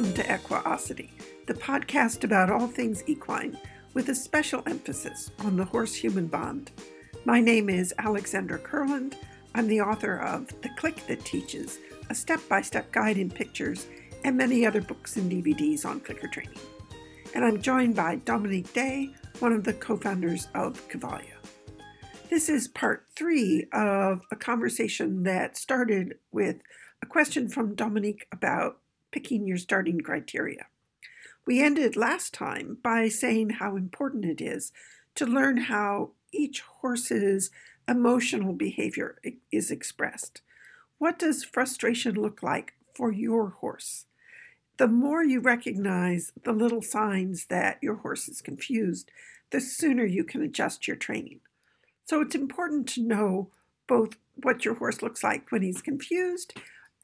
Welcome to Equiosity, the podcast about all things equine, with a special emphasis on the horse human bond. My name is Alexandra Kurland. I'm the author of The Click That Teaches, a step by step guide in pictures, and many other books and DVDs on clicker training. And I'm joined by Dominique Day, one of the co founders of Cavalia. This is part three of a conversation that started with a question from Dominique about picking your starting criteria. We ended last time by saying how important it is to learn how each horse's emotional behavior is expressed. What does frustration look like for your horse? The more you recognize the little signs that your horse is confused, the sooner you can adjust your training. So it's important to know both what your horse looks like when he's confused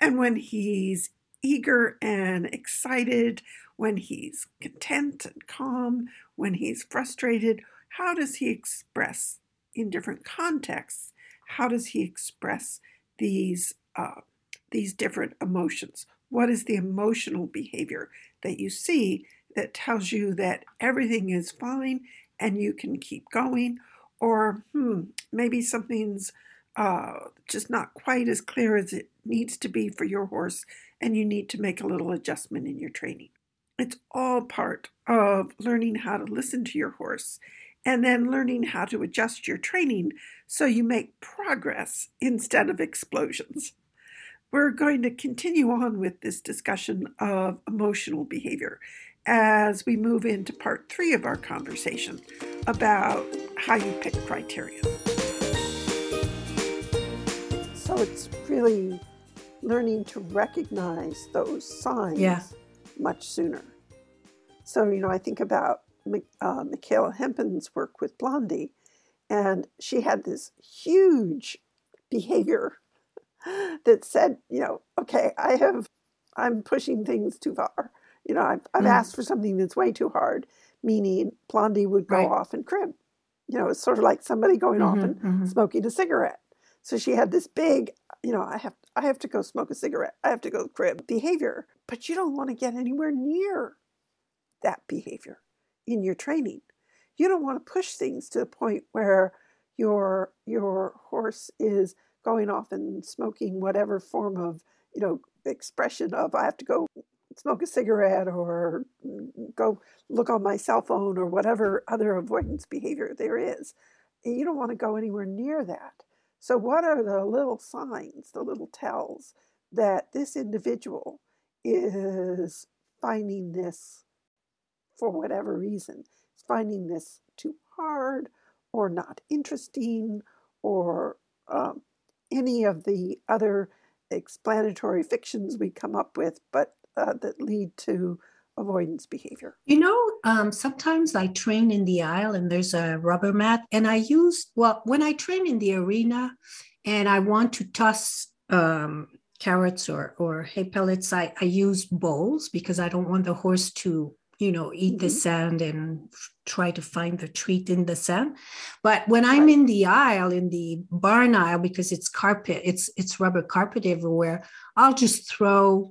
and when he's eager and excited, when he's content and calm, when he's frustrated. How does he express in different contexts? How does he express these uh, these different emotions? What is the emotional behavior that you see that tells you that everything is fine and you can keep going? Or hmm, maybe something's uh, just not quite as clear as it needs to be for your horse, and you need to make a little adjustment in your training. It's all part of learning how to listen to your horse and then learning how to adjust your training so you make progress instead of explosions. We're going to continue on with this discussion of emotional behavior as we move into part three of our conversation about how you pick criteria. So it's really learning to recognize those signs yeah. much sooner. So, you know, I think about uh, Michaela Hempen's work with Blondie, and she had this huge behavior that said, you know, okay, I have, I'm pushing things too far. You know, I've, I've mm. asked for something that's way too hard, meaning Blondie would go right. off and crib. You know, it's sort of like somebody going mm-hmm, off and mm-hmm. smoking a cigarette. So she had this big, you know, I have I have to go smoke a cigarette. I have to go crib behavior. But you don't want to get anywhere near that behavior in your training. You don't want to push things to the point where your your horse is going off and smoking whatever form of, you know, expression of I have to go smoke a cigarette or go look on my cell phone or whatever other avoidance behavior there is. You don't want to go anywhere near that. So, what are the little signs, the little tells that this individual is finding this for whatever reason, is finding this too hard or not interesting or um, any of the other explanatory fictions we come up with, but uh, that lead to avoidance behavior. You know, um, sometimes I train in the aisle and there's a rubber mat, and I use, well, when I train in the arena and I want to toss um, carrots or, or hay pellets, I, I use bowls because I don't want the horse to you know eat mm-hmm. the sand and try to find the treat in the sand but when i'm in the aisle in the barn aisle because it's carpet it's it's rubber carpet everywhere i'll just throw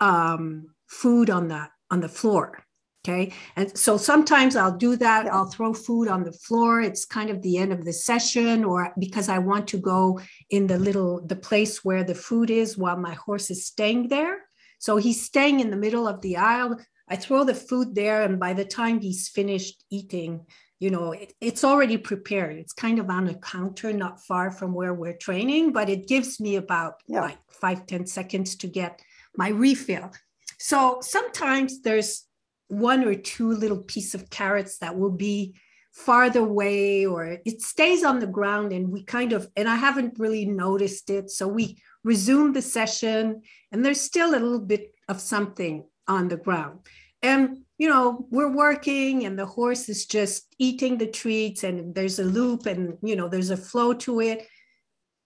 um, food on the on the floor. Okay. And so sometimes I'll do that. I'll throw food on the floor. It's kind of the end of the session, or because I want to go in the little, the place where the food is while my horse is staying there. So he's staying in the middle of the aisle. I throw the food there. And by the time he's finished eating, you know, it, it's already prepared. It's kind of on a counter, not far from where we're training, but it gives me about yeah. like five ten seconds to get my refill. So sometimes there's one or two little piece of carrots that will be farther away or it stays on the ground and we kind of and i haven't really noticed it. So we resume the session and there's still a little bit of something on the ground. And you know we're working and the horse is just eating the treats and there's a loop and you know there's a flow to it.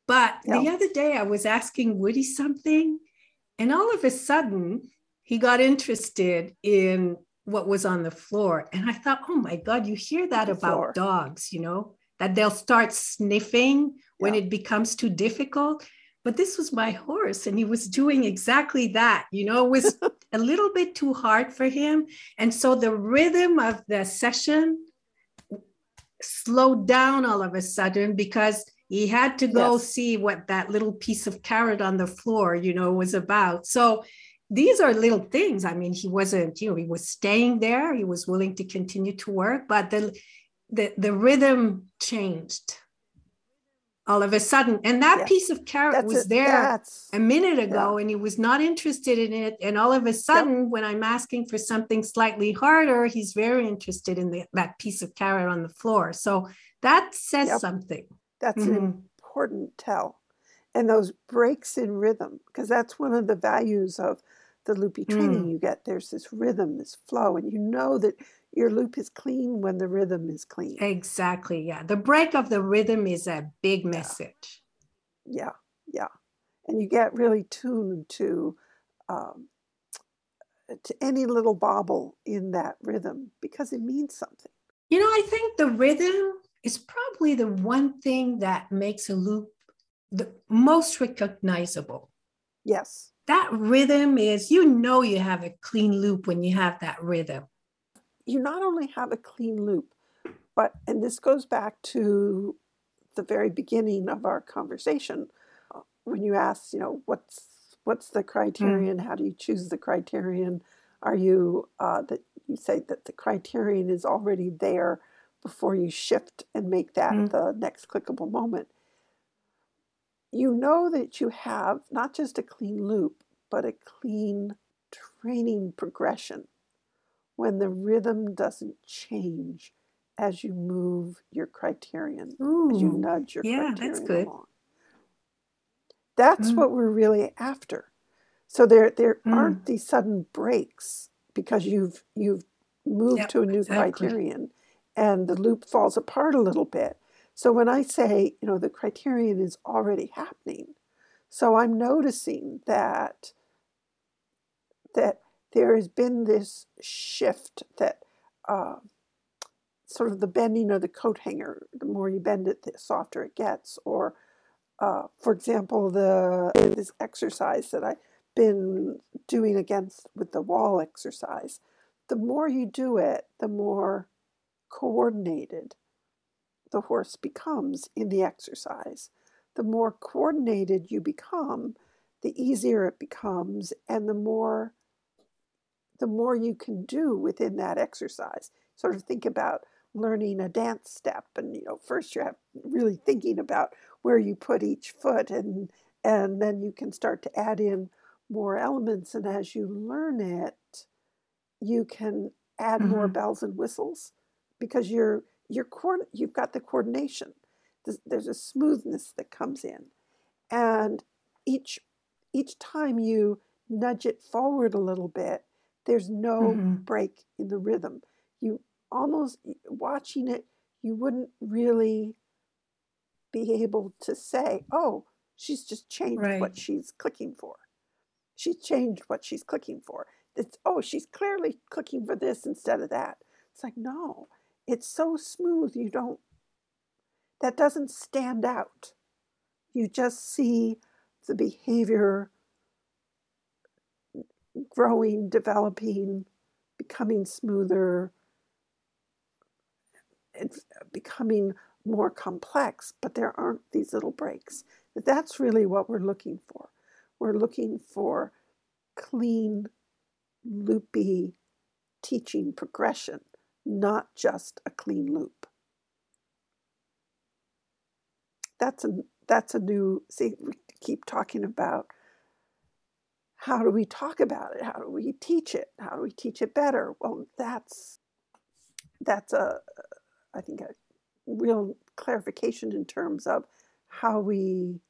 But the other day i was asking woody something and all of a sudden he got interested in what was on the floor. And I thought, oh my God, you hear that the about floor. dogs, you know, that they'll start sniffing when yeah. it becomes too difficult. But this was my horse, and he was doing exactly that. You know, it was a little bit too hard for him. And so the rhythm of the session slowed down all of a sudden because he had to go yes. see what that little piece of carrot on the floor, you know, was about. So these are little things. I mean, he wasn't, you know, he was staying there. He was willing to continue to work, but the the, the rhythm changed all of a sudden. And that yes. piece of carrot that's was there a minute ago yeah. and he was not interested in it. And all of a sudden, yep. when I'm asking for something slightly harder, he's very interested in the, that piece of carrot on the floor. So that says yep. something. That's mm-hmm. an important tell. And those breaks in rhythm, because that's one of the values of the loopy training mm. you get. There's this rhythm, this flow, and you know that your loop is clean when the rhythm is clean. Exactly. Yeah. The break of the rhythm is a big message. Yeah. Yeah. And you get really tuned to um, to any little bobble in that rhythm because it means something. You know, I think the rhythm is probably the one thing that makes a loop the most recognizable. Yes. That rhythm is, you know, you have a clean loop when you have that rhythm you not only have a clean loop, but, and this goes back to the very beginning of our conversation, when you asked, you know, what's what's the criterion? Mm. How do you choose the criterion? Are you uh, that you say that the criterion is already there before you shift and make that mm. the next clickable moment? You know that you have not just a clean loop, but a clean training progression when the rhythm doesn't change as you move your criterion, Ooh, as you nudge your yeah, criterion that's good. along. That's mm. what we're really after. So there there mm. aren't these sudden breaks because you've you've moved yep, to a new exactly. criterion and the loop falls apart a little bit. So when I say, you know, the criterion is already happening, so I'm noticing that that there has been this shift that uh, sort of the bending of the coat hanger, the more you bend it, the softer it gets. Or, uh, for example, the this exercise that I've been doing against with the wall exercise, the more you do it, the more coordinated the horse becomes in the exercise. The more coordinated you become, the easier it becomes, and the more the more you can do within that exercise. Sort of think about learning a dance step and you know first you have really thinking about where you put each foot and and then you can start to add in more elements and as you learn it you can add mm-hmm. more bells and whistles because you're you're you've got the coordination there's, there's a smoothness that comes in and each each time you nudge it forward a little bit there's no mm-hmm. break in the rhythm. You almost watching it, you wouldn't really be able to say, oh, she's just changed right. what she's clicking for. She's changed what she's clicking for. It's, oh, she's clearly clicking for this instead of that. It's like, no, it's so smooth, you don't, that doesn't stand out. You just see the behavior growing, developing, becoming smoother, it's becoming more complex, but there aren't these little breaks. That's really what we're looking for. We're looking for clean, loopy teaching progression, not just a clean loop. That's a that's a new see we keep talking about how do we talk about it? How do we teach it? How do we teach it better? Well, that's that's a I think a real clarification in terms of how we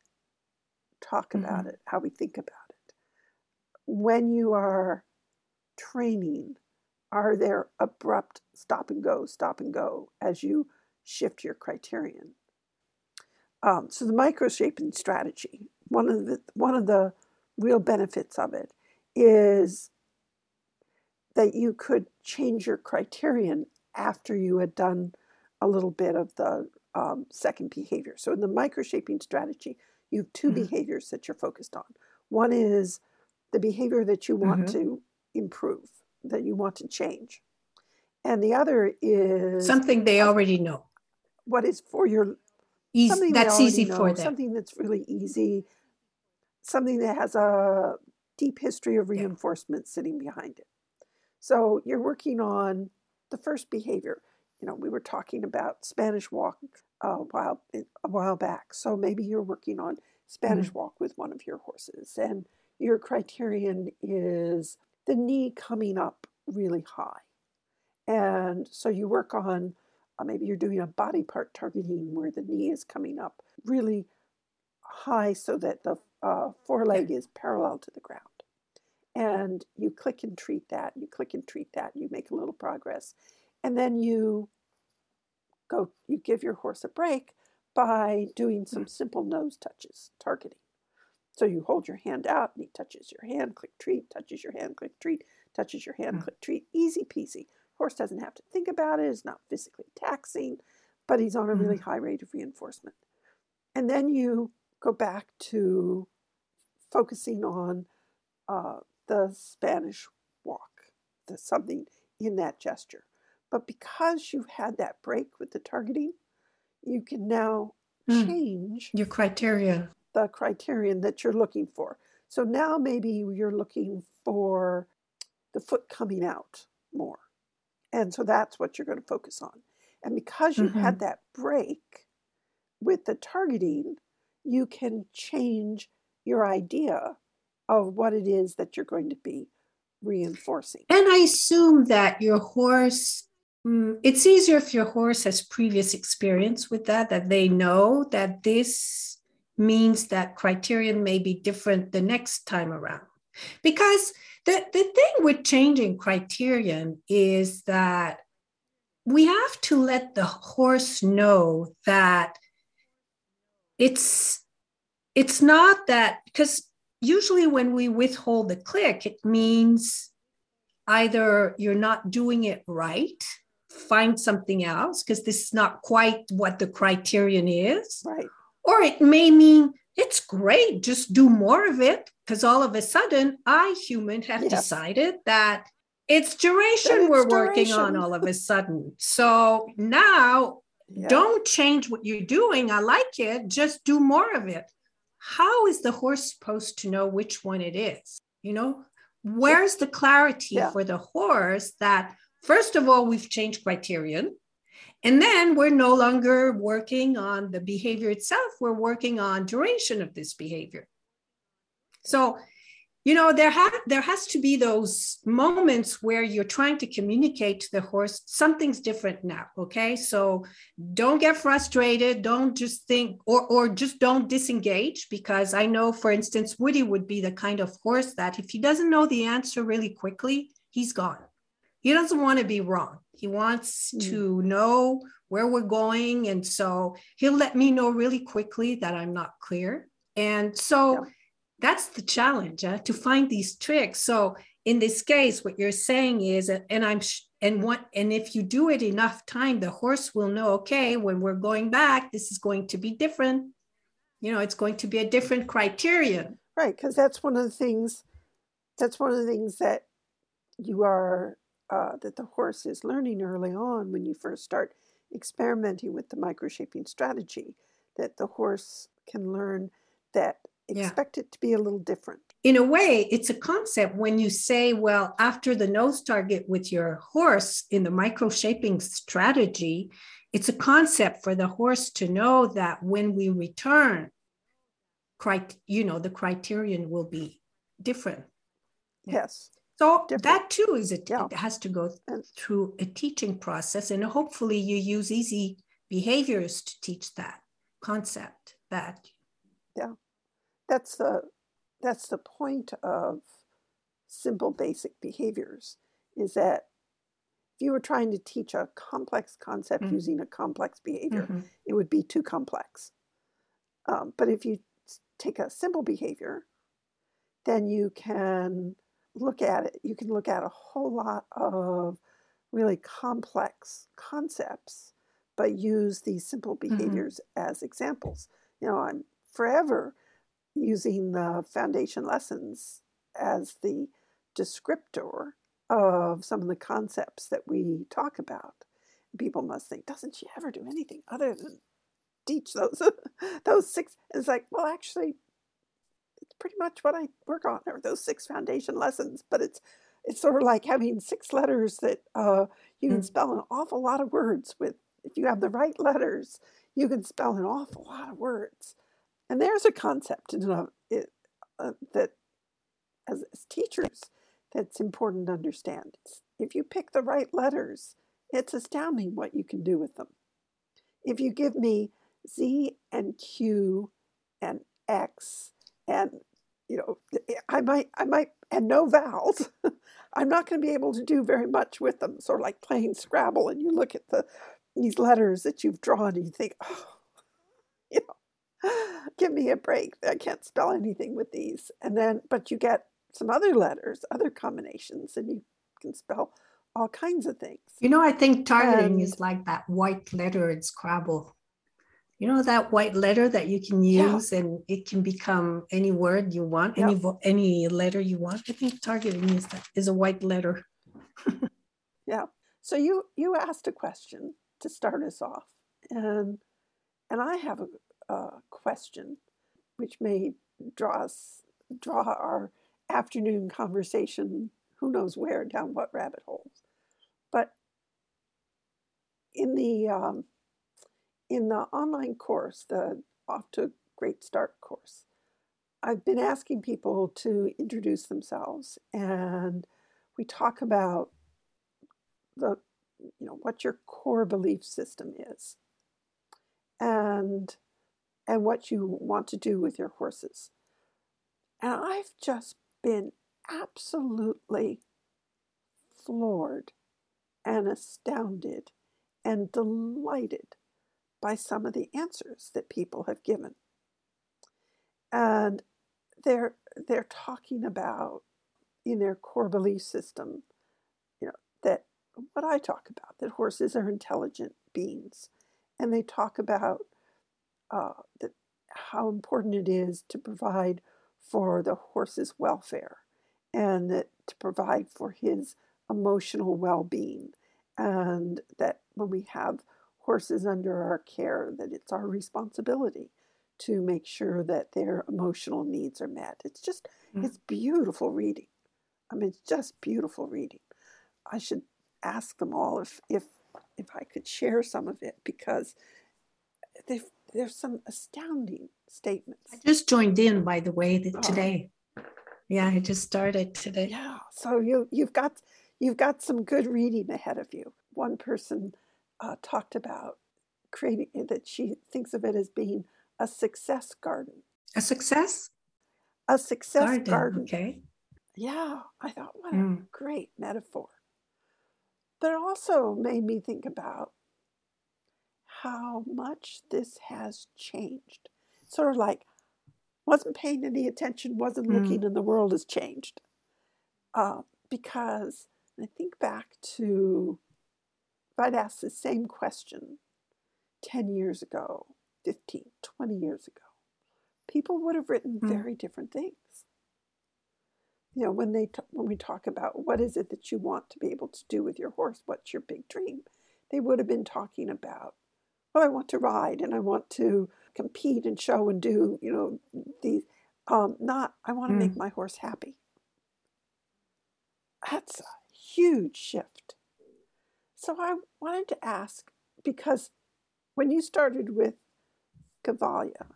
talk mm-hmm. about it, how we think about it. When you are training, are there abrupt stop and go, stop and go as you shift your criterion? Um, so the micro shaping strategy, one of the one of the real benefits of it is that you could change your criterion after you had done a little bit of the um, second behavior. So in the microshaping strategy, you have 2 mm-hmm. behaviors that you're focused on. One is the behavior that you want mm-hmm. to improve, that you want to change. And the other is something they already know. What is for your easy, that's easy know, for them. Something that's really easy, something that has a deep history of reinforcement yeah. sitting behind it. So you're working on the first behavior. You know, we were talking about Spanish walk a while a while back. So maybe you're working on Spanish mm-hmm. walk with one of your horses, and your criterion is the knee coming up really high. And so you work on uh, maybe you're doing a body part targeting where the knee is coming up really high so that the uh, foreleg is parallel to the ground. And you click and treat that, you click and treat that, you make a little progress. And then you go, you give your horse a break by doing some simple nose touches, targeting. So you hold your hand out and he touches your hand, click treat, touches your hand, click treat, touches your hand, mm. click treat. Easy peasy. Horse doesn't have to think about it, it's not physically taxing, but he's on a really mm. high rate of reinforcement. And then you go back to focusing on uh, the Spanish walk, the something in that gesture. But because you've had that break with the targeting, you can now mm. change your criteria the criterion that you're looking for. So now maybe you're looking for the foot coming out more. And so that's what you're going to focus on. And because you mm-hmm. had that break with the targeting, you can change your idea of what it is that you're going to be reinforcing. And I assume that your horse, mm, it's easier if your horse has previous experience with that, that they know that this means that criterion may be different the next time around. Because the, the thing with changing criterion is that we have to let the horse know that it's it's not that because usually when we withhold the click it means either you're not doing it right find something else because this is not quite what the criterion is right or it may mean it's great, just do more of it. Because all of a sudden, I, human, have yes. decided that it's duration it's we're duration. working on all of a sudden. So now yeah. don't change what you're doing. I like it, just do more of it. How is the horse supposed to know which one it is? You know, where's the clarity yeah. for the horse that, first of all, we've changed criterion? And then we're no longer working on the behavior itself, we're working on duration of this behavior. So, you know, there, ha- there has to be those moments where you're trying to communicate to the horse something's different now. Okay. So don't get frustrated. Don't just think, or, or just don't disengage, because I know, for instance, Woody would be the kind of horse that if he doesn't know the answer really quickly, he's gone. He doesn't want to be wrong. He wants mm. to know where we're going. And so he'll let me know really quickly that I'm not clear. And so yeah. that's the challenge uh, to find these tricks. So in this case, what you're saying is, and I'm, and what, and if you do it enough time, the horse will know, okay, when we're going back, this is going to be different. You know, it's going to be a different criterion. Right. Cause that's one of the things, that's one of the things that you are uh, that the horse is learning early on when you first start experimenting with the microshaping strategy, that the horse can learn that expect yeah. it to be a little different. In a way, it's a concept when you say, well, after the nose target with your horse in the microshaping strategy, it's a concept for the horse to know that when we return, you know, the criterion will be different. Yes. So different. that too is it, yeah. has to go through a teaching process, and hopefully you use easy behaviors to teach that concept. That yeah, that's the that's the point of simple basic behaviors is that if you were trying to teach a complex concept mm-hmm. using a complex behavior, mm-hmm. it would be too complex. Um, but if you take a simple behavior, then you can look at it, you can look at a whole lot of really complex concepts, but use these simple mm-hmm. behaviors mm-hmm. as examples. You know, I'm forever using the foundation lessons as the descriptor of some of the concepts that we talk about. People must think, doesn't she ever do anything other than teach those those six? It's like, well, actually, pretty much what I work on, are those six foundation lessons. But it's it's sort of like having six letters that uh, you can mm. spell an awful lot of words with. If you have the right letters, you can spell an awful lot of words. And there's a concept it, uh, that, as, as teachers, that's important to understand. It's, if you pick the right letters, it's astounding what you can do with them. If you give me Z and Q and X and you know eh, I might I might and no vowels, I'm not going to be able to do very much with them. Sort of like playing Scrabble and you look at the these letters that you've drawn and you think, oh, you know, give me a break. I can't spell anything with these. And then but you get some other letters, other combinations, and you can spell all kinds of things. You know, I think targeting and, is like that white letter in Scrabble. You know that white letter that you can use yeah. and it can become any word you want, yep. any any letter you want. I think targeting is that is a white letter. yeah. So you you asked a question to start us off, and and I have a, a question which may draw us draw our afternoon conversation, who knows where, down what rabbit holes. But in the um, in the online course, the Off to a Great Start course, I've been asking people to introduce themselves, and we talk about the you know what your core belief system is, and and what you want to do with your horses. And I've just been absolutely floored and astounded and delighted by some of the answers that people have given. And they're they're talking about in their core belief system, you know, that what I talk about, that horses are intelligent beings. And they talk about uh, that how important it is to provide for the horse's welfare and that to provide for his emotional well-being and that when we have horses under our care that it's our responsibility to make sure that their emotional needs are met it's just mm. it's beautiful reading i mean it's just beautiful reading i should ask them all if if if i could share some of it because they've there's some astounding statements. I just joined in, by the way, the, oh. today. Yeah, I just started today. Yeah, so you you've got you've got some good reading ahead of you. One person uh, talked about creating that she thinks of it as being a success garden. A success? A success garden. garden. Okay. Yeah, I thought what mm. a great metaphor. But it also made me think about how much this has changed. Sort of like, wasn't paying any attention, wasn't mm. looking, and the world has changed. Uh, because I think back to I'd asked the same question 10 years ago, 15, 20 years ago, people would have written mm. very different things. You know, when they t- when we talk about what is it that you want to be able to do with your horse, what's your big dream, they would have been talking about well, I want to ride and I want to compete and show and do, you know, these. Um, not, I want to mm. make my horse happy. That's a huge shift. So I wanted to ask because when you started with Cavalia,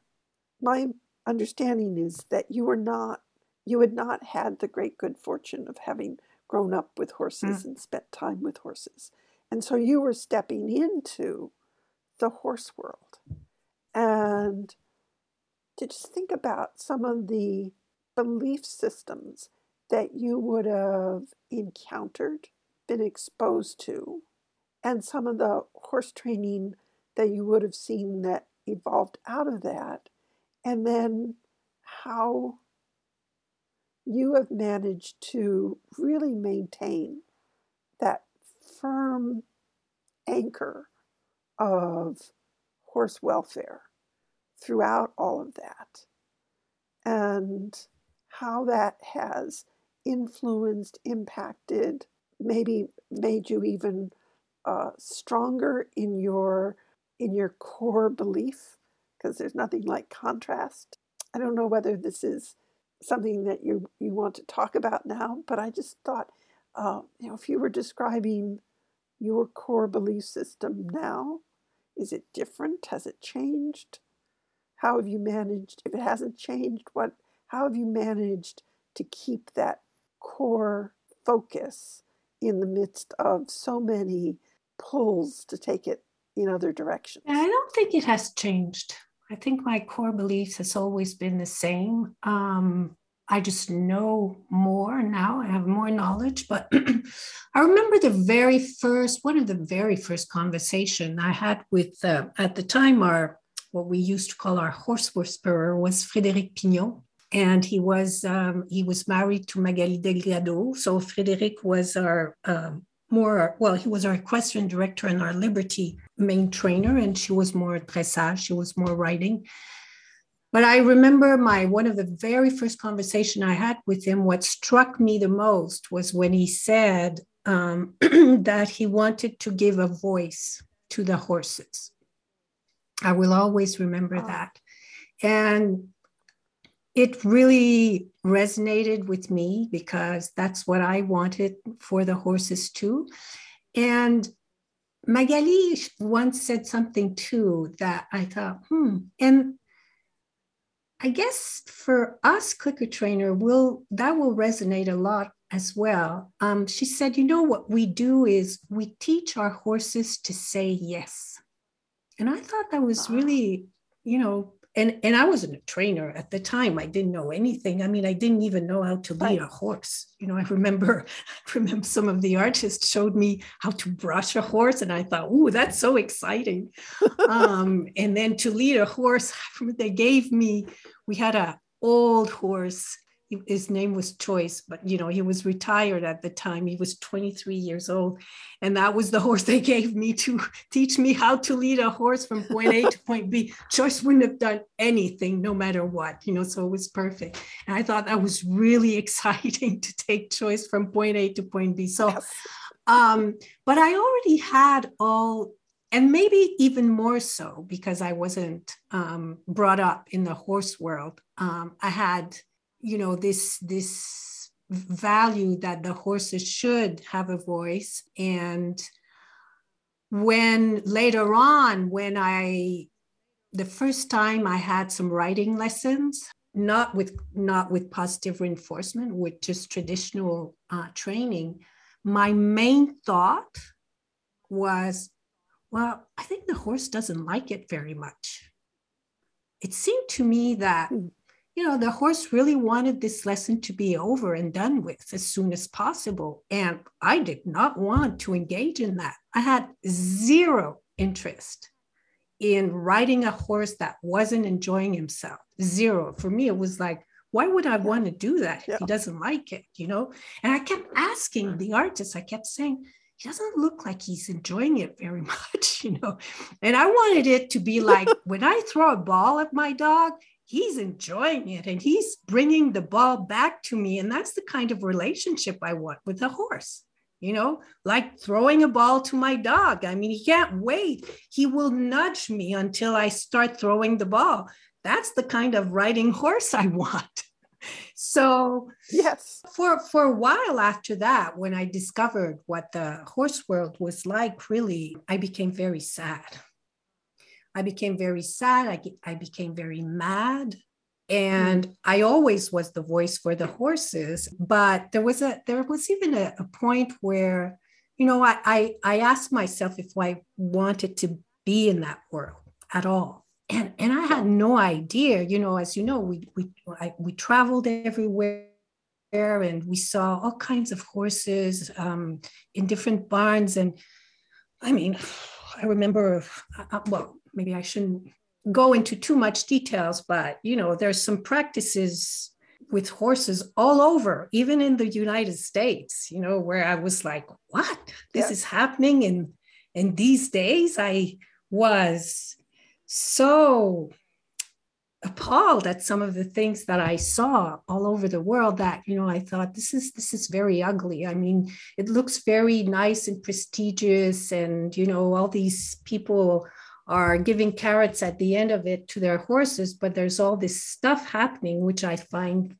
my understanding is that you were not, you had not had the great good fortune of having grown up with horses mm. and spent time with horses. And so you were stepping into the horse world and to just think about some of the belief systems that you would have encountered, been exposed to, and some of the horse training that you would have seen that evolved out of that, and then how you have managed to really maintain that firm anchor of horse welfare throughout all of that and how that has influenced, impacted, maybe made you even uh, stronger in your in your core belief? Because there's nothing like contrast. I don't know whether this is something that you you want to talk about now, but I just thought, uh, you know, if you were describing your core belief system now, is it different? Has it changed? How have you managed? If it hasn't changed, what? How have you managed to keep that core focus in the midst of so many pulls to take it in other directions? I don't think it has changed. I think my core beliefs has always been the same. Um, I just know more now. I have more knowledge. But I remember the very first, one of the very first conversation I had with, uh, at the time, our what we used to call our horse whisperer was Frédéric Pignon, and he was um, he was married to Magali Delgado. So Frédéric was our um, more well, he was our equestrian director and our Liberty main trainer, and she was more dressage. She was more riding. But I remember my one of the very first conversation I had with him. What struck me the most was when he said um, that he wanted to give a voice to the horses. I will always remember oh. that, and it really resonated with me because that's what I wanted for the horses too. And Magali once said something too that I thought, hmm, and I guess for us clicker trainer, will that will resonate a lot as well. Um, she said, you know what we do is we teach our horses to say yes. And I thought that was really, you know, and and I wasn't a trainer at the time. I didn't know anything. I mean, I didn't even know how to lead a horse. You know, I remember I remember some of the artists showed me how to brush a horse, and I thought, "Ooh, that's so exciting!" um, and then to lead a horse, they gave me. We had a old horse his name was Choice, but you know, he was retired at the time. He was 23 years old. And that was the horse they gave me to teach me how to lead a horse from point A to point B. Choice wouldn't have done anything, no matter what, you know, so it was perfect. And I thought that was really exciting to take Choice from point A to point B. So, um, but I already had all and maybe even more so because I wasn't um, brought up in the horse world. Um, I had you know this this value that the horses should have a voice. And when later on when i the first time i had some writing lessons not with not with positive reinforcement with just traditional uh, training my main thought was well i think the horse doesn't like it very much. It seemed to me that hmm you know, the horse really wanted this lesson to be over and done with as soon as possible. And I did not want to engage in that. I had zero interest in riding a horse that wasn't enjoying himself. Zero. For me, it was like, why would I want to do that if he doesn't like it? You know? And I kept asking the artist, I kept saying, he doesn't look like he's enjoying it very much, you know. And I wanted it to be like when I throw a ball at my dog, he's enjoying it and he's bringing the ball back to me. And that's the kind of relationship I want with a horse, you know, like throwing a ball to my dog. I mean, he can't wait. He will nudge me until I start throwing the ball. That's the kind of riding horse I want. So yes, for for a while after that, when I discovered what the horse world was like, really, I became very sad. I became very sad. I, I became very mad. And mm. I always was the voice for the horses. But there was a there was even a, a point where, you know, I, I I asked myself if I wanted to be in that world at all. And and I had no idea, you know, as you know, we we I, we traveled everywhere and we saw all kinds of horses um, in different barns. And I mean, I remember, uh, well, maybe I shouldn't go into too much details, but you know, there's some practices with horses all over, even in the United States, you know, where I was like, what? This is happening in in these days. I was so appalled at some of the things that I saw all over the world that, you know, I thought this is this is very ugly. I mean, it looks very nice and prestigious and, you know, all these people are giving carrots at the end of it to their horses, but there's all this stuff happening which I find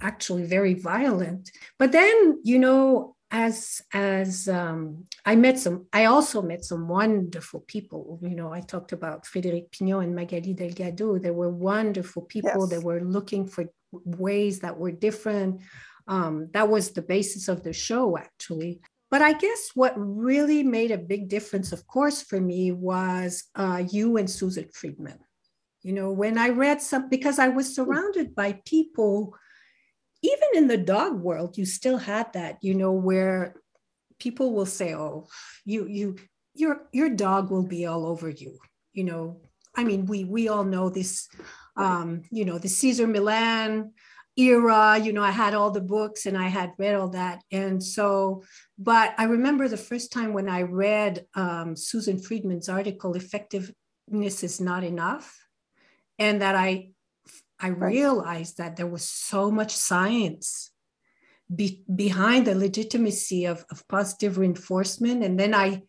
actually very violent. But then, you know, as as um, I met some, I also met some wonderful people. You know, I talked about Frédéric Pignon and Magali Delgado. They were wonderful people. Yes. They were looking for ways that were different. Um, that was the basis of the show, actually. But I guess what really made a big difference, of course, for me was uh, you and Susan Friedman. You know, when I read some, because I was surrounded by people even in the dog world, you still had that, you know, where people will say, "Oh, you you your your dog will be all over you," you know. I mean, we we all know this, um, you know, the Cesar Millan era. You know, I had all the books and I had read all that, and so. But I remember the first time when I read um, Susan Friedman's article, "Effectiveness is not enough," and that I I realized that there was so much science be, behind the legitimacy of, of positive reinforcement. And then I,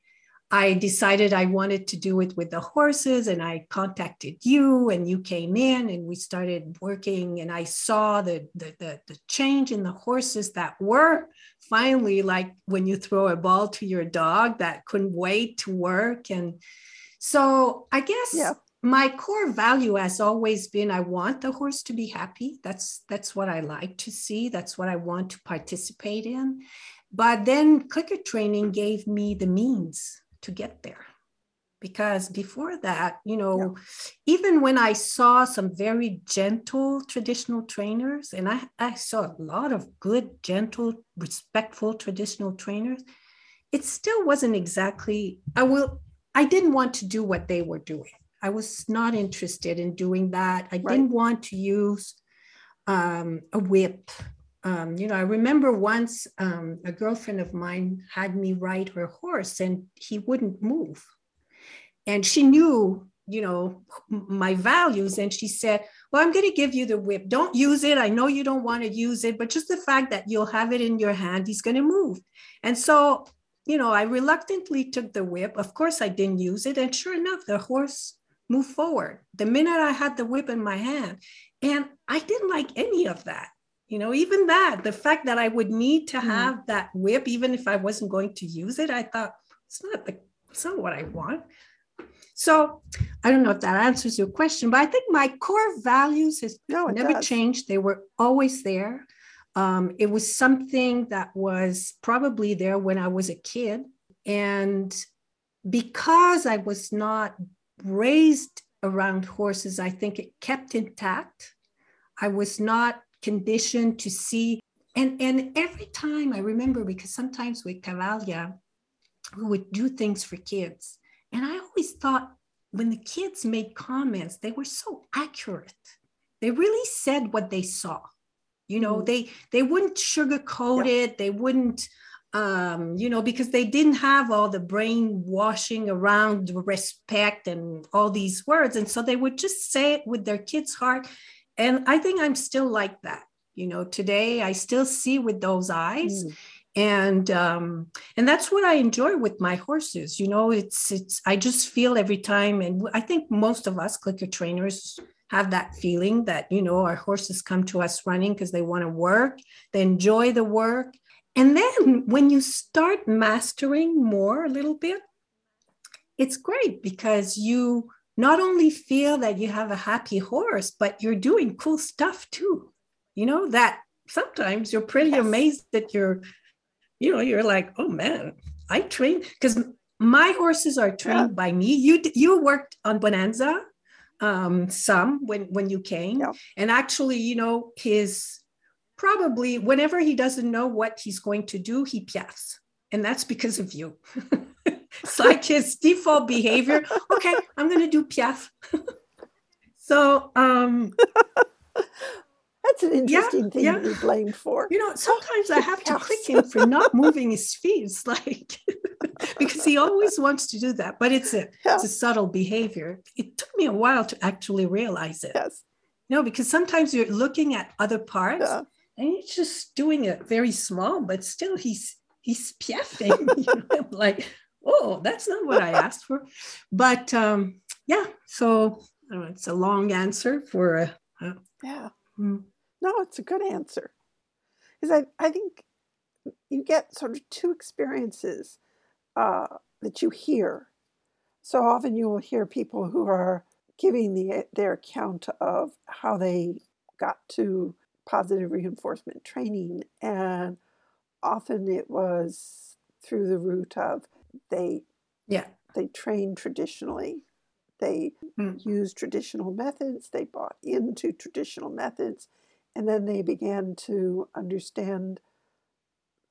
I decided I wanted to do it with the horses, and I contacted you, and you came in, and we started working. And I saw the, the, the, the change in the horses that were finally like when you throw a ball to your dog that couldn't wait to work. And so I guess yeah my core value has always been i want the horse to be happy that's that's what i like to see that's what i want to participate in but then clicker training gave me the means to get there because before that you know yeah. even when i saw some very gentle traditional trainers and I, I saw a lot of good gentle respectful traditional trainers it still wasn't exactly i will i didn't want to do what they were doing I was not interested in doing that. I right. didn't want to use um, a whip. Um, you know, I remember once um, a girlfriend of mine had me ride her horse and he wouldn't move. And she knew, you know, my values. And she said, Well, I'm going to give you the whip. Don't use it. I know you don't want to use it, but just the fact that you'll have it in your hand, he's going to move. And so, you know, I reluctantly took the whip. Of course, I didn't use it. And sure enough, the horse moved forward. The minute I had the whip in my hand, and I didn't like any of that. You know, even that, the fact that I would need to hmm. have mm. that whip, even if I wasn't going to use it, I thought it's not the it's not what I want. So I don't know if that answers your question, but I think my core values has no, never does. changed. They were always there. Um, it was something that was probably there when I was a kid. And because I was not raised around horses, I think it kept intact. I was not conditioned to see. And, and every time I remember, because sometimes with Cavalia, we would do things for kids. And I always thought when the kids made comments, they were so accurate. They really said what they saw. You know, mm. they they wouldn't sugarcoat yeah. it. They wouldn't um, you know, because they didn't have all the brainwashing around respect and all these words. And so they would just say it with their kids' heart. And I think I'm still like that. You know, today I still see with those eyes. Mm. And um, and that's what I enjoy with my horses. You know, it's it's I just feel every time, and I think most of us clicker trainers have that feeling that you know our horses come to us running because they want to work, they enjoy the work, and then when you start mastering more a little bit, it's great because you not only feel that you have a happy horse, but you're doing cool stuff too. You know, that sometimes you're pretty yes. amazed that you're, you know, you're like, oh man, I train because my horses are trained yeah. by me. You you worked on Bonanza um some when when you came yeah. and actually you know his probably whenever he doesn't know what he's going to do, he piaffes. And that's because of you. it's like his default behavior. Okay, I'm going to do piaffe. so, um, that's an interesting yeah, thing yeah. to be blamed for. You know, sometimes I have to click him for not moving his feet. It's like because he always wants to do that, but it's a yeah. it's a subtle behavior. It took me a while to actually realize it. Yes. No, because sometimes you're looking at other parts and he's just doing it very small, but still he's he's piaffing. you know? Like, oh, that's not what I asked for. But um, yeah, so know, it's a long answer for a. a Yeah. mm, No, it's a good answer. Because I, I think you get sort of two experiences uh, that you hear. So often you will hear people who are giving the, their account of how they got to positive reinforcement training. And often it was through the route of they yeah, they trained traditionally. They Mm. used traditional methods. They bought into traditional methods, and then they began to understand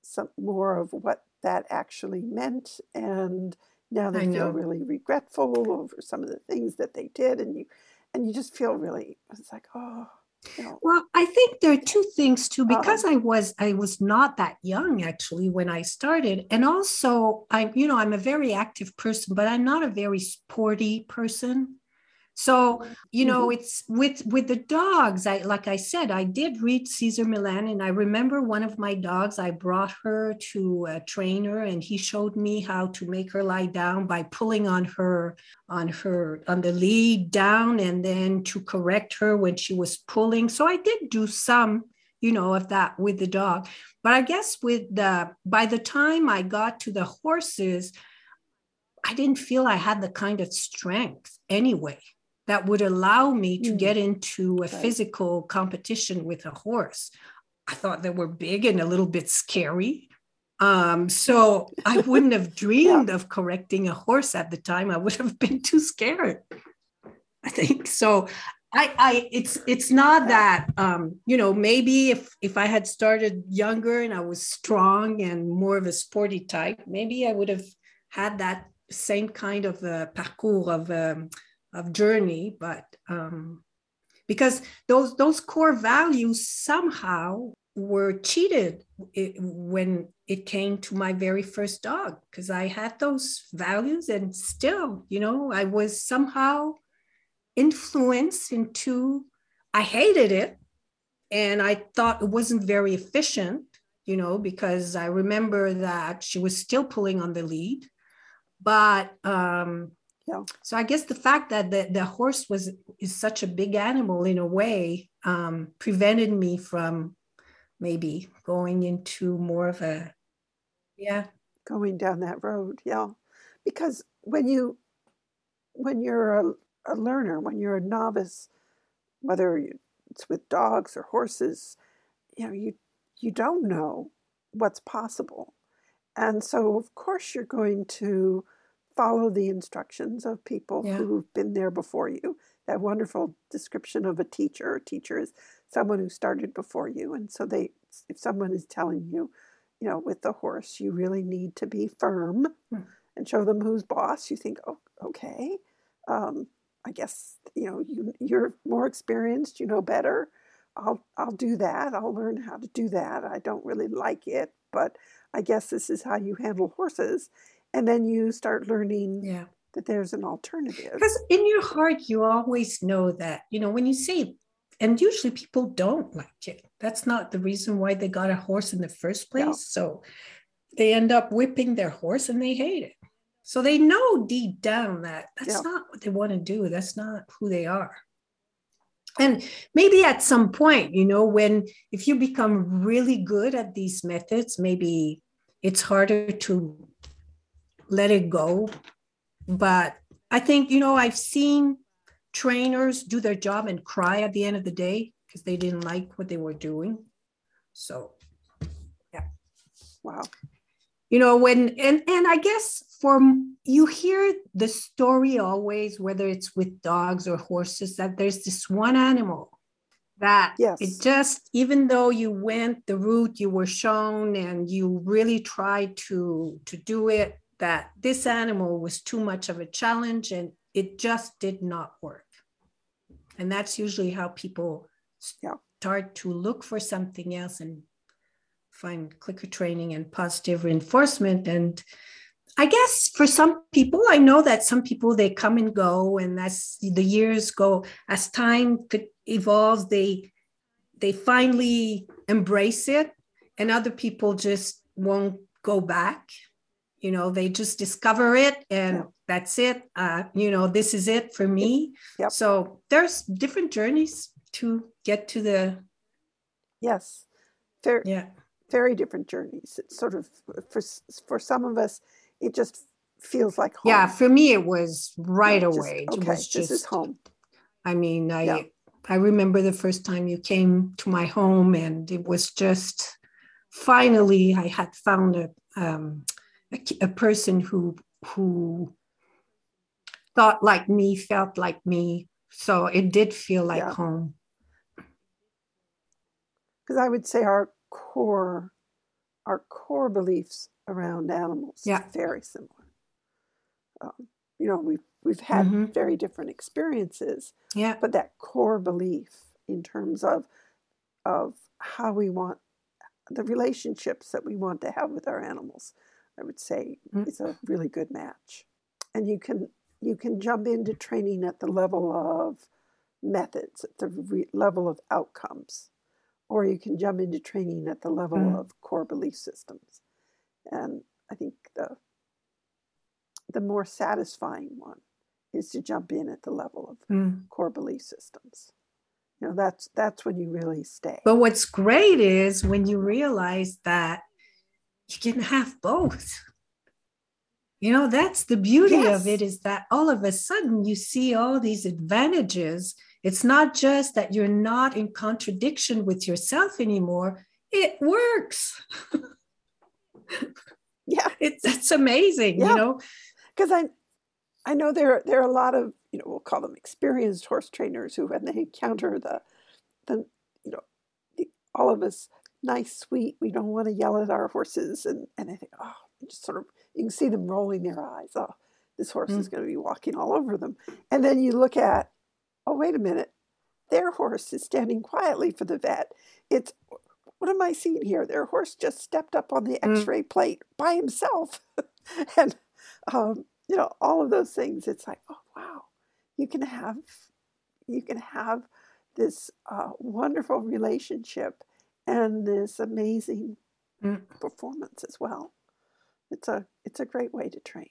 some more of what that actually meant. And now they feel really regretful over some of the things that they did, and you and you just feel really. It's like oh, Well, I think there are two things too, because I was I was not that young actually when I started, and also I'm you know I'm a very active person, but I'm not a very sporty person. So you know mm-hmm. it's with with the dogs. I like I said I did read Cesar Millan, and I remember one of my dogs. I brought her to a trainer, and he showed me how to make her lie down by pulling on her on her on the lead down and then to correct her when she was pulling so i did do some you know of that with the dog but i guess with the by the time i got to the horses i didn't feel i had the kind of strength anyway that would allow me to Mm. get into a Right. physical competition with a horse i thought they were big and a little bit scary um, so I wouldn't have dreamed of correcting a horse at the time. I would have been too scared. I think so. I, I, it's, it's not that, um, you know, maybe if, if I had started younger and I was strong and more of a sporty type, maybe I would have had that same kind of uh, parcours of, um, of journey. But um, because those, those core values somehow were cheated when it came to my very first dog because I had those values and still, you know, I was somehow influenced into, I hated it. And I thought it wasn't very efficient, you know, because I remember that she was still pulling on the lead. But um, Yeah. so I guess the fact that the, the horse was is such a big animal in a way um, prevented me from maybe going into more of a yeah. Going down that road yeah. Because when you when you're a, a learner when you're a novice whether it's with dogs or horses you know you you don't know what's possible. And so of course you're going to follow the instructions of people Yeah. who've been there before you. That wonderful description of a teacher a teacher is someone who started before you and so they if someone is telling you you know with the horse you really need to be firm Hmm. and show them who's boss you think oh okay um, i guess you know you, you're more experienced you know better. I'll i'll do that. I'll learn how to do that. I don't really like it but i guess this is how you handle horses and then you start learning yeah. that there's an alternative. Because in your heart you always know that you know when you say and usually people don't like it. That's not the reason why they got a horse in the first place. So they end up whipping their horse and they hate it. So they know deep down that that's Yeah. not what they want to do. That's not who they are. And maybe at some point you know when if you become really good at these methods maybe it's harder to let it go but i think you know i've seen trainers do their job and cry at the end of the day because they didn't like what they were doing so yeah. wow you know when and and i guess for you hear the story always whether it's with dogs or horses that there's this one animal that Yes. it just even though you went the route you were shown and you really tried to to do it that this animal was too much of a challenge and it just did not work. And that's usually how people Yeah. start to look for something else and find clicker training and positive reinforcement. And i guess for some people i know that some people they come and go and as the years go as time evolves they they finally embrace it and other people just won't go back you know they just discover it and yeah. that's it uh, you know this is it for me yep. so there's different journeys to get to the yes very yeah very different journeys it's sort of for for some of us it just feels like home. yeah for me it was right yeah, away just, okay, just, this is home i mean i yeah. i remember the first time you came to my home and it was just finally i had found a um, a, a person who who thought like me, felt like me. So it did feel like yeah. home. Because I would say our core, our core beliefs around animals yeah. very similar. Um, you know, we've we've had mm-hmm. very different experiences. Yeah. But that core belief in terms of of how we want the relationships that we want to have with our animals I would say mm. is a really good match. And you can you can jump into training at the level of methods, at the re- level of outcomes, or you can jump into training at the level mm. of core belief systems. And I think the the more satisfying one is to jump in at the level of mm. core belief systems. You know, that's that's when you really stay. But what's great is when you realize that you can have both. You know that's the beauty yes. of it is that all of a sudden you see all these advantages. It's not just that you're not in contradiction with yourself anymore. It works. Yeah. It's that's amazing yeah. you know? Because i i know there there are a lot of you know we'll call them experienced horse trainers who when they encounter the the you know the, all of us nice, sweet. We don't want to yell at our horses. And, and I think, oh, just sort of, you can see them rolling their eyes. Oh, this horse mm. is going to be walking all over them. And then you look at, oh, wait a minute. Their horse is standing quietly for the vet. It's, what am I seeing here? Their horse just stepped up on the mm. x ray mm. plate by himself. and, um, you know, all of those things. It's like, oh, wow, you can have, you can have this uh, wonderful relationship and this amazing mm. performance as well. It's a it's a great way to train.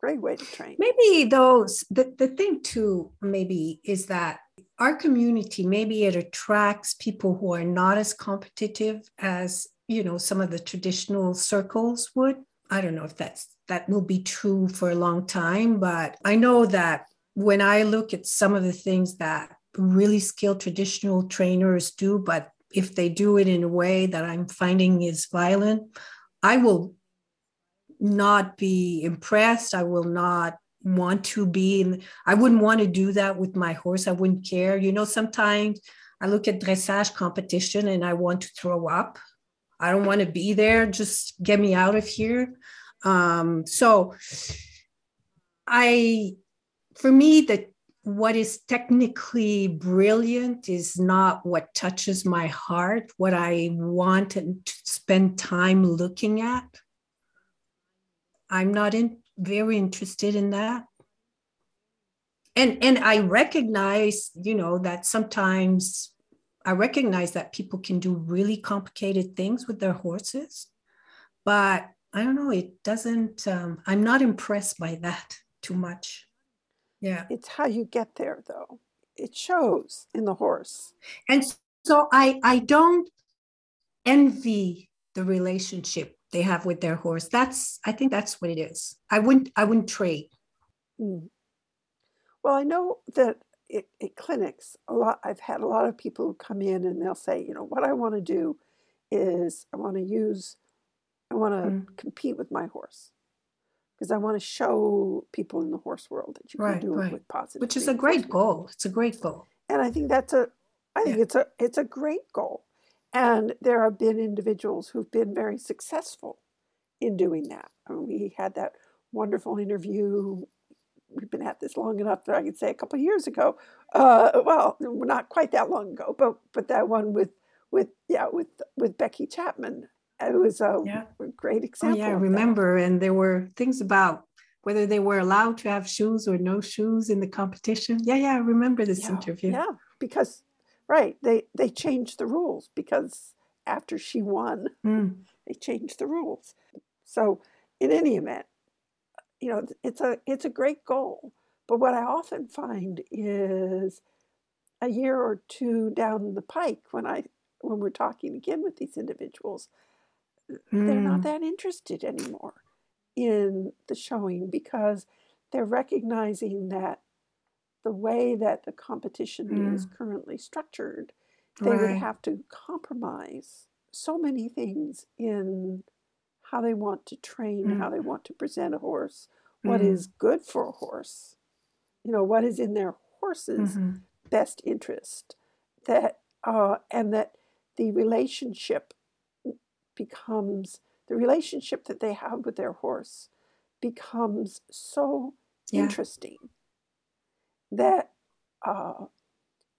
Great way to train. Maybe those the, the thing too, maybe, is that our community, maybe it attracts people who are not as competitive as you know some of the traditional circles would. I don't know if that's that will be true for a long time, but I know that when I look at some of the things that really skilled traditional trainers do, but if they do it in a way that I'm finding is violent, I will not be impressed. I will not want to be in, I wouldn't want to do that with my horse. I wouldn't care. You know, sometimes I look at dressage competition and I want to throw up. I don't want to be there. Just get me out of here. Um, so I, for me, the what is technically brilliant is not what touches my heart, what I want to spend time looking at. I'm not in, very interested in that. And, and I recognize, you know, that sometimes I recognize that people can do really complicated things with their horses, but I don't know, it doesn't, um, I'm not impressed by that too much. Yeah. It's how you get there though. It shows in the horse. And so I I don't envy the relationship they have with their horse. That's I think that's what it is. I wouldn't I wouldn't trade. Mm. Well, I know that it, it clinics a lot. I've had a lot of people who come in and they'll say, you know, what I want to do is I want to use, I want to mm. compete with my horse because I want to show people in the horse world that you can right, do right. it with positive. Which is a great goal. It's a great goal. And I think that's a I think yeah. it's a it's a great goal. And there have been individuals who've been very successful in doing that. I mean, we had that wonderful interview. We've been at this long enough that I could say a couple years ago. Uh, well, not quite that long ago, but but that one with with yeah with with Becky Chapman it was a yeah. great example. Oh, yeah, I remember. That. And there were things about whether they were allowed to have shoes or no shoes in the competition. Yeah, yeah, I remember this yeah, interview. Yeah, because Right. They they changed the rules because after she won, mm. they changed the rules. So in any event, you know, it's a it's a great goal. But what I often find is a year or two down the pike when I when we're talking again with these individuals, mm. they're not hmm. that interested anymore in the showing because they're recognizing that the way that the competition mm. is currently structured, they right. would have to compromise so many things in how they want to train, mm. how they want to present a horse, what mm. is good for a horse, you know, what is in their horse's mm-hmm. best interest, that uh, and that the relationship becomes the relationship that they have with their horse becomes so yeah. interesting that uh,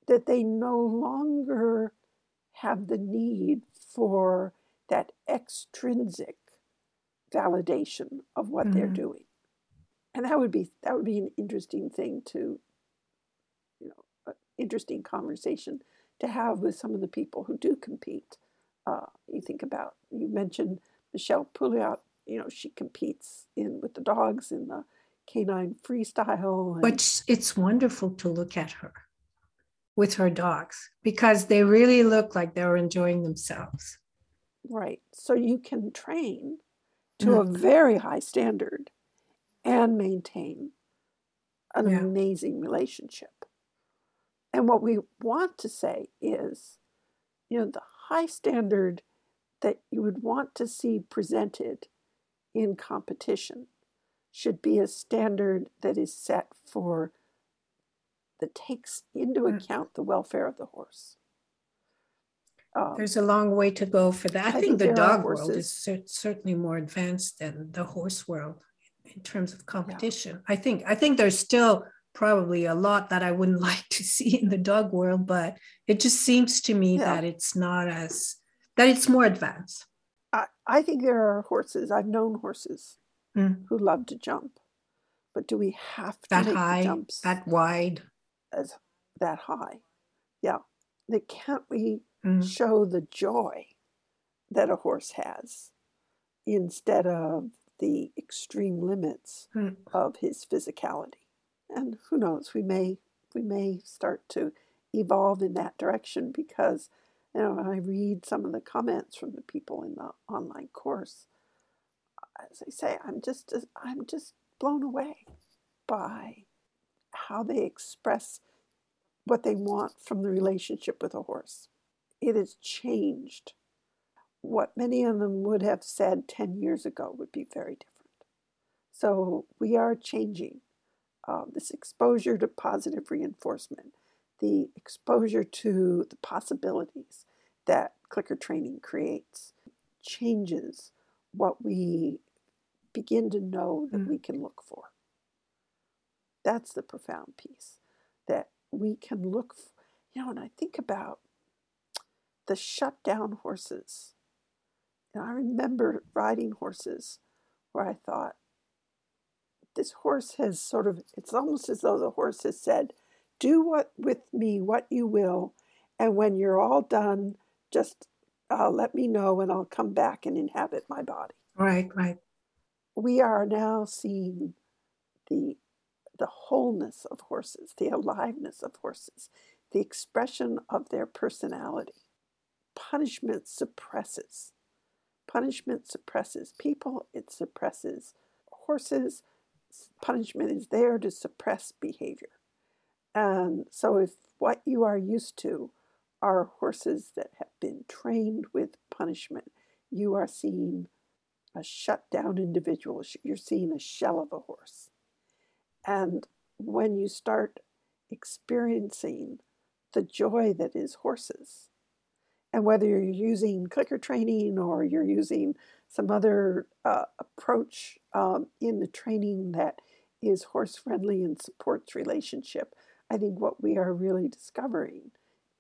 that they no longer have the need for that extrinsic validation of what mm-hmm. they're doing and that would be that would be an interesting thing to you know interesting conversation to have with some of the people who do compete uh, you think about you mentioned michele pouliot you know she competes in with the dogs in the canine freestyle. And... But it's wonderful to look at her with her dogs because they really look like they're enjoying themselves. Right. So you can train to mm. a very high standard and maintain an yeah. amazing relationship. And what we want to say is, you know, the high standard that you would want to see presented in competition should be a standard that is set for that takes into mm. account the welfare of the horse. Um, There's a long way to go for that. I, I think, think, the dog world is certainly more advanced than the horse world in terms of competition. Yeah. I think I think there's still probably a lot that I wouldn't like to see in the dog world, but it just seems to me yeah. that it's not as that it's more advanced. I, I think there are horses. I've known horses mm. who love to jump. But do we have to that high, jumps that wide, as that high? Yeah. Then can't we mm. show the joy that a horse has instead of the extreme limits mm. of his physicality? And who knows? We may we may start to evolve in that direction because you know I read some of the comments from the people in the online course as I say, I'm just I'm just blown away by how they express what they want from the relationship with a horse. It has changed. What many of them would have said 10 years ago would be very different. So we are changing. Uh, this exposure to positive reinforcement, the exposure to the possibilities that clicker training creates, changes what we begin to know that mm. we can look for. That's the profound piece that we can look for. You know, and I think about the shut down horses. And I remember riding horses where I thought, this horse has sort of, it's almost as though the horse has said, do what with me what you will. And when you're all done, just uh, let me know and I'll come back and inhabit my body. Right, right we are now seeing the the wholeness of horses, the aliveness of horses, the expression of their personality. Punishment suppresses. Punishment suppresses people, it suppresses horses. Punishment is there to suppress behavior. And so, if what you are used to are horses that have been trained with punishment, you are seeing a shut down individual. You're seeing a shell of a horse. And when you start experiencing the joy that is horses, and whether you're using clicker training or you're using some other uh, approach um, in the training that is horse friendly and supports relationship, I think what we are really discovering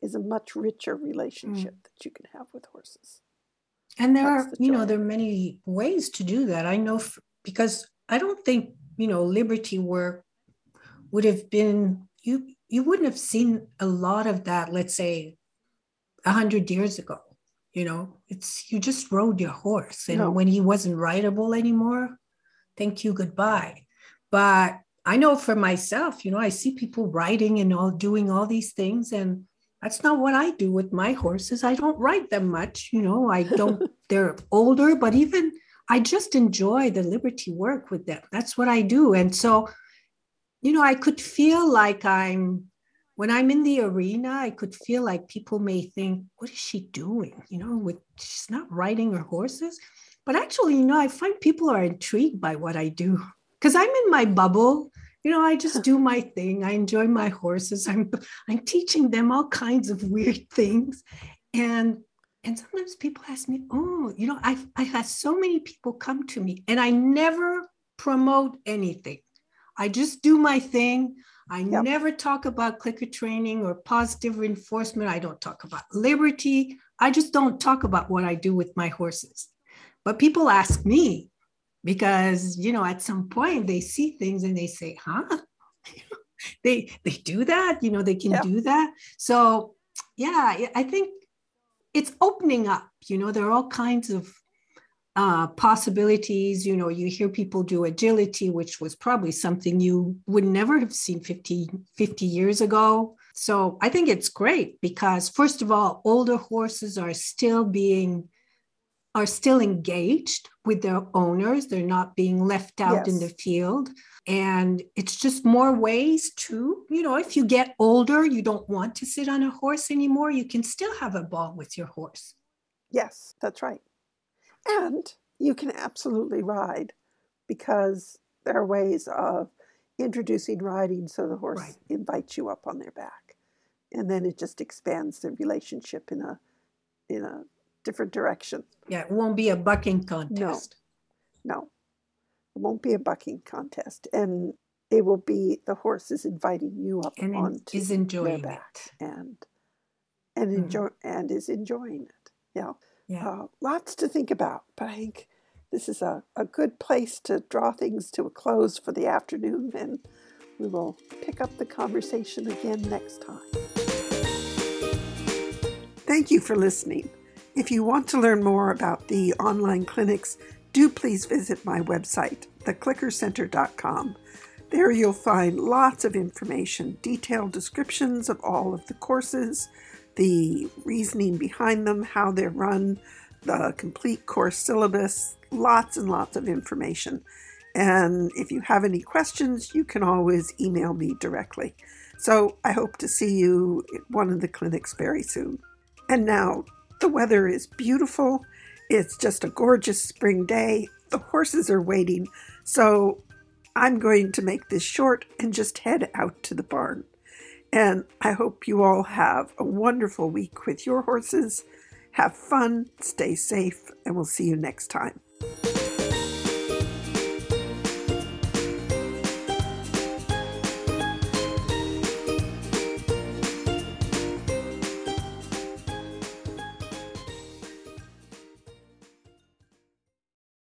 is a much richer relationship mm. that you can have with horses. And there That's are, the you know, there are many ways to do that. I know f- because I don't think, you know, liberty work would have been you you wouldn't have seen a lot of that, let's say a hundred years ago. You know, it's you just rode your horse, and No. when he wasn't rideable anymore, thank you, goodbye. But I know for myself, you know, I see people riding and all doing all these things, and that's not what I do with my horses. I don't ride them much, you know. I don't. they're older, but even I just enjoy the liberty work with them. That's what I do, and so, you know, I could feel like I'm when I'm in the arena, I could feel like people may think, what is she doing? You know, with she's not riding her horses. But actually, you know, I find people are intrigued by what I do because I'm in my bubble. You know, I just do my thing. I enjoy my horses. I'm I'm teaching them all kinds of weird things. And and sometimes people ask me, oh, you know, I've I've had so many people come to me and I never promote anything. I just do my thing. I Yep. never talk about clicker training or positive reinforcement. I don't talk about liberty. I just don't talk about what I do with my horses. But people ask me because, you know, at some point they see things and they say, huh? they they do that, you know, they can Yeah. do that. So yeah, I think it's opening up, you know, there are all kinds of uh, possibilities. You know, you hear people do agility, which was probably something you would never have seen 50, 50 years ago. So I think it's great because, first of all, older horses are still being are still engaged with their owners. They're not being left out in the field. And it's just more ways to, you know, if you get older, you don't want to sit on a horse anymore, you can still have a ball with your horse. Yes, that's right. And you can absolutely ride because there are ways of introducing riding so the horse Right. invites you up on their back. And then it just expands the relationship in a in a different direction. Yeah, it won't be a bucking contest. No. It won't be a bucking contest. And it will be the horse is inviting you up And onto is enjoying their back it. and and Mhm. enjoy and is enjoying it. Yeah. Yeah. Uh, lots to think about, but I think this is a, a good place to draw things to a close for the afternoon, and we will pick up the conversation again next time. Thank you for listening. If you want to learn more about the online clinics, do please visit my website, theclickercenter.com. There you'll find lots of information, detailed descriptions of all of the courses, the reasoning behind them, how they're run, the complete course syllabus, lots and lots of information. And if you have any questions, you can always email me directly. So I hope to see you at one of the clinics very soon. And now the weather is beautiful. It's just a gorgeous spring day. The horses are waiting. So I'm going to make this short and just head out to the barn. And I hope you all have a wonderful week with your horses. Have fun, stay safe, and we'll see you next time.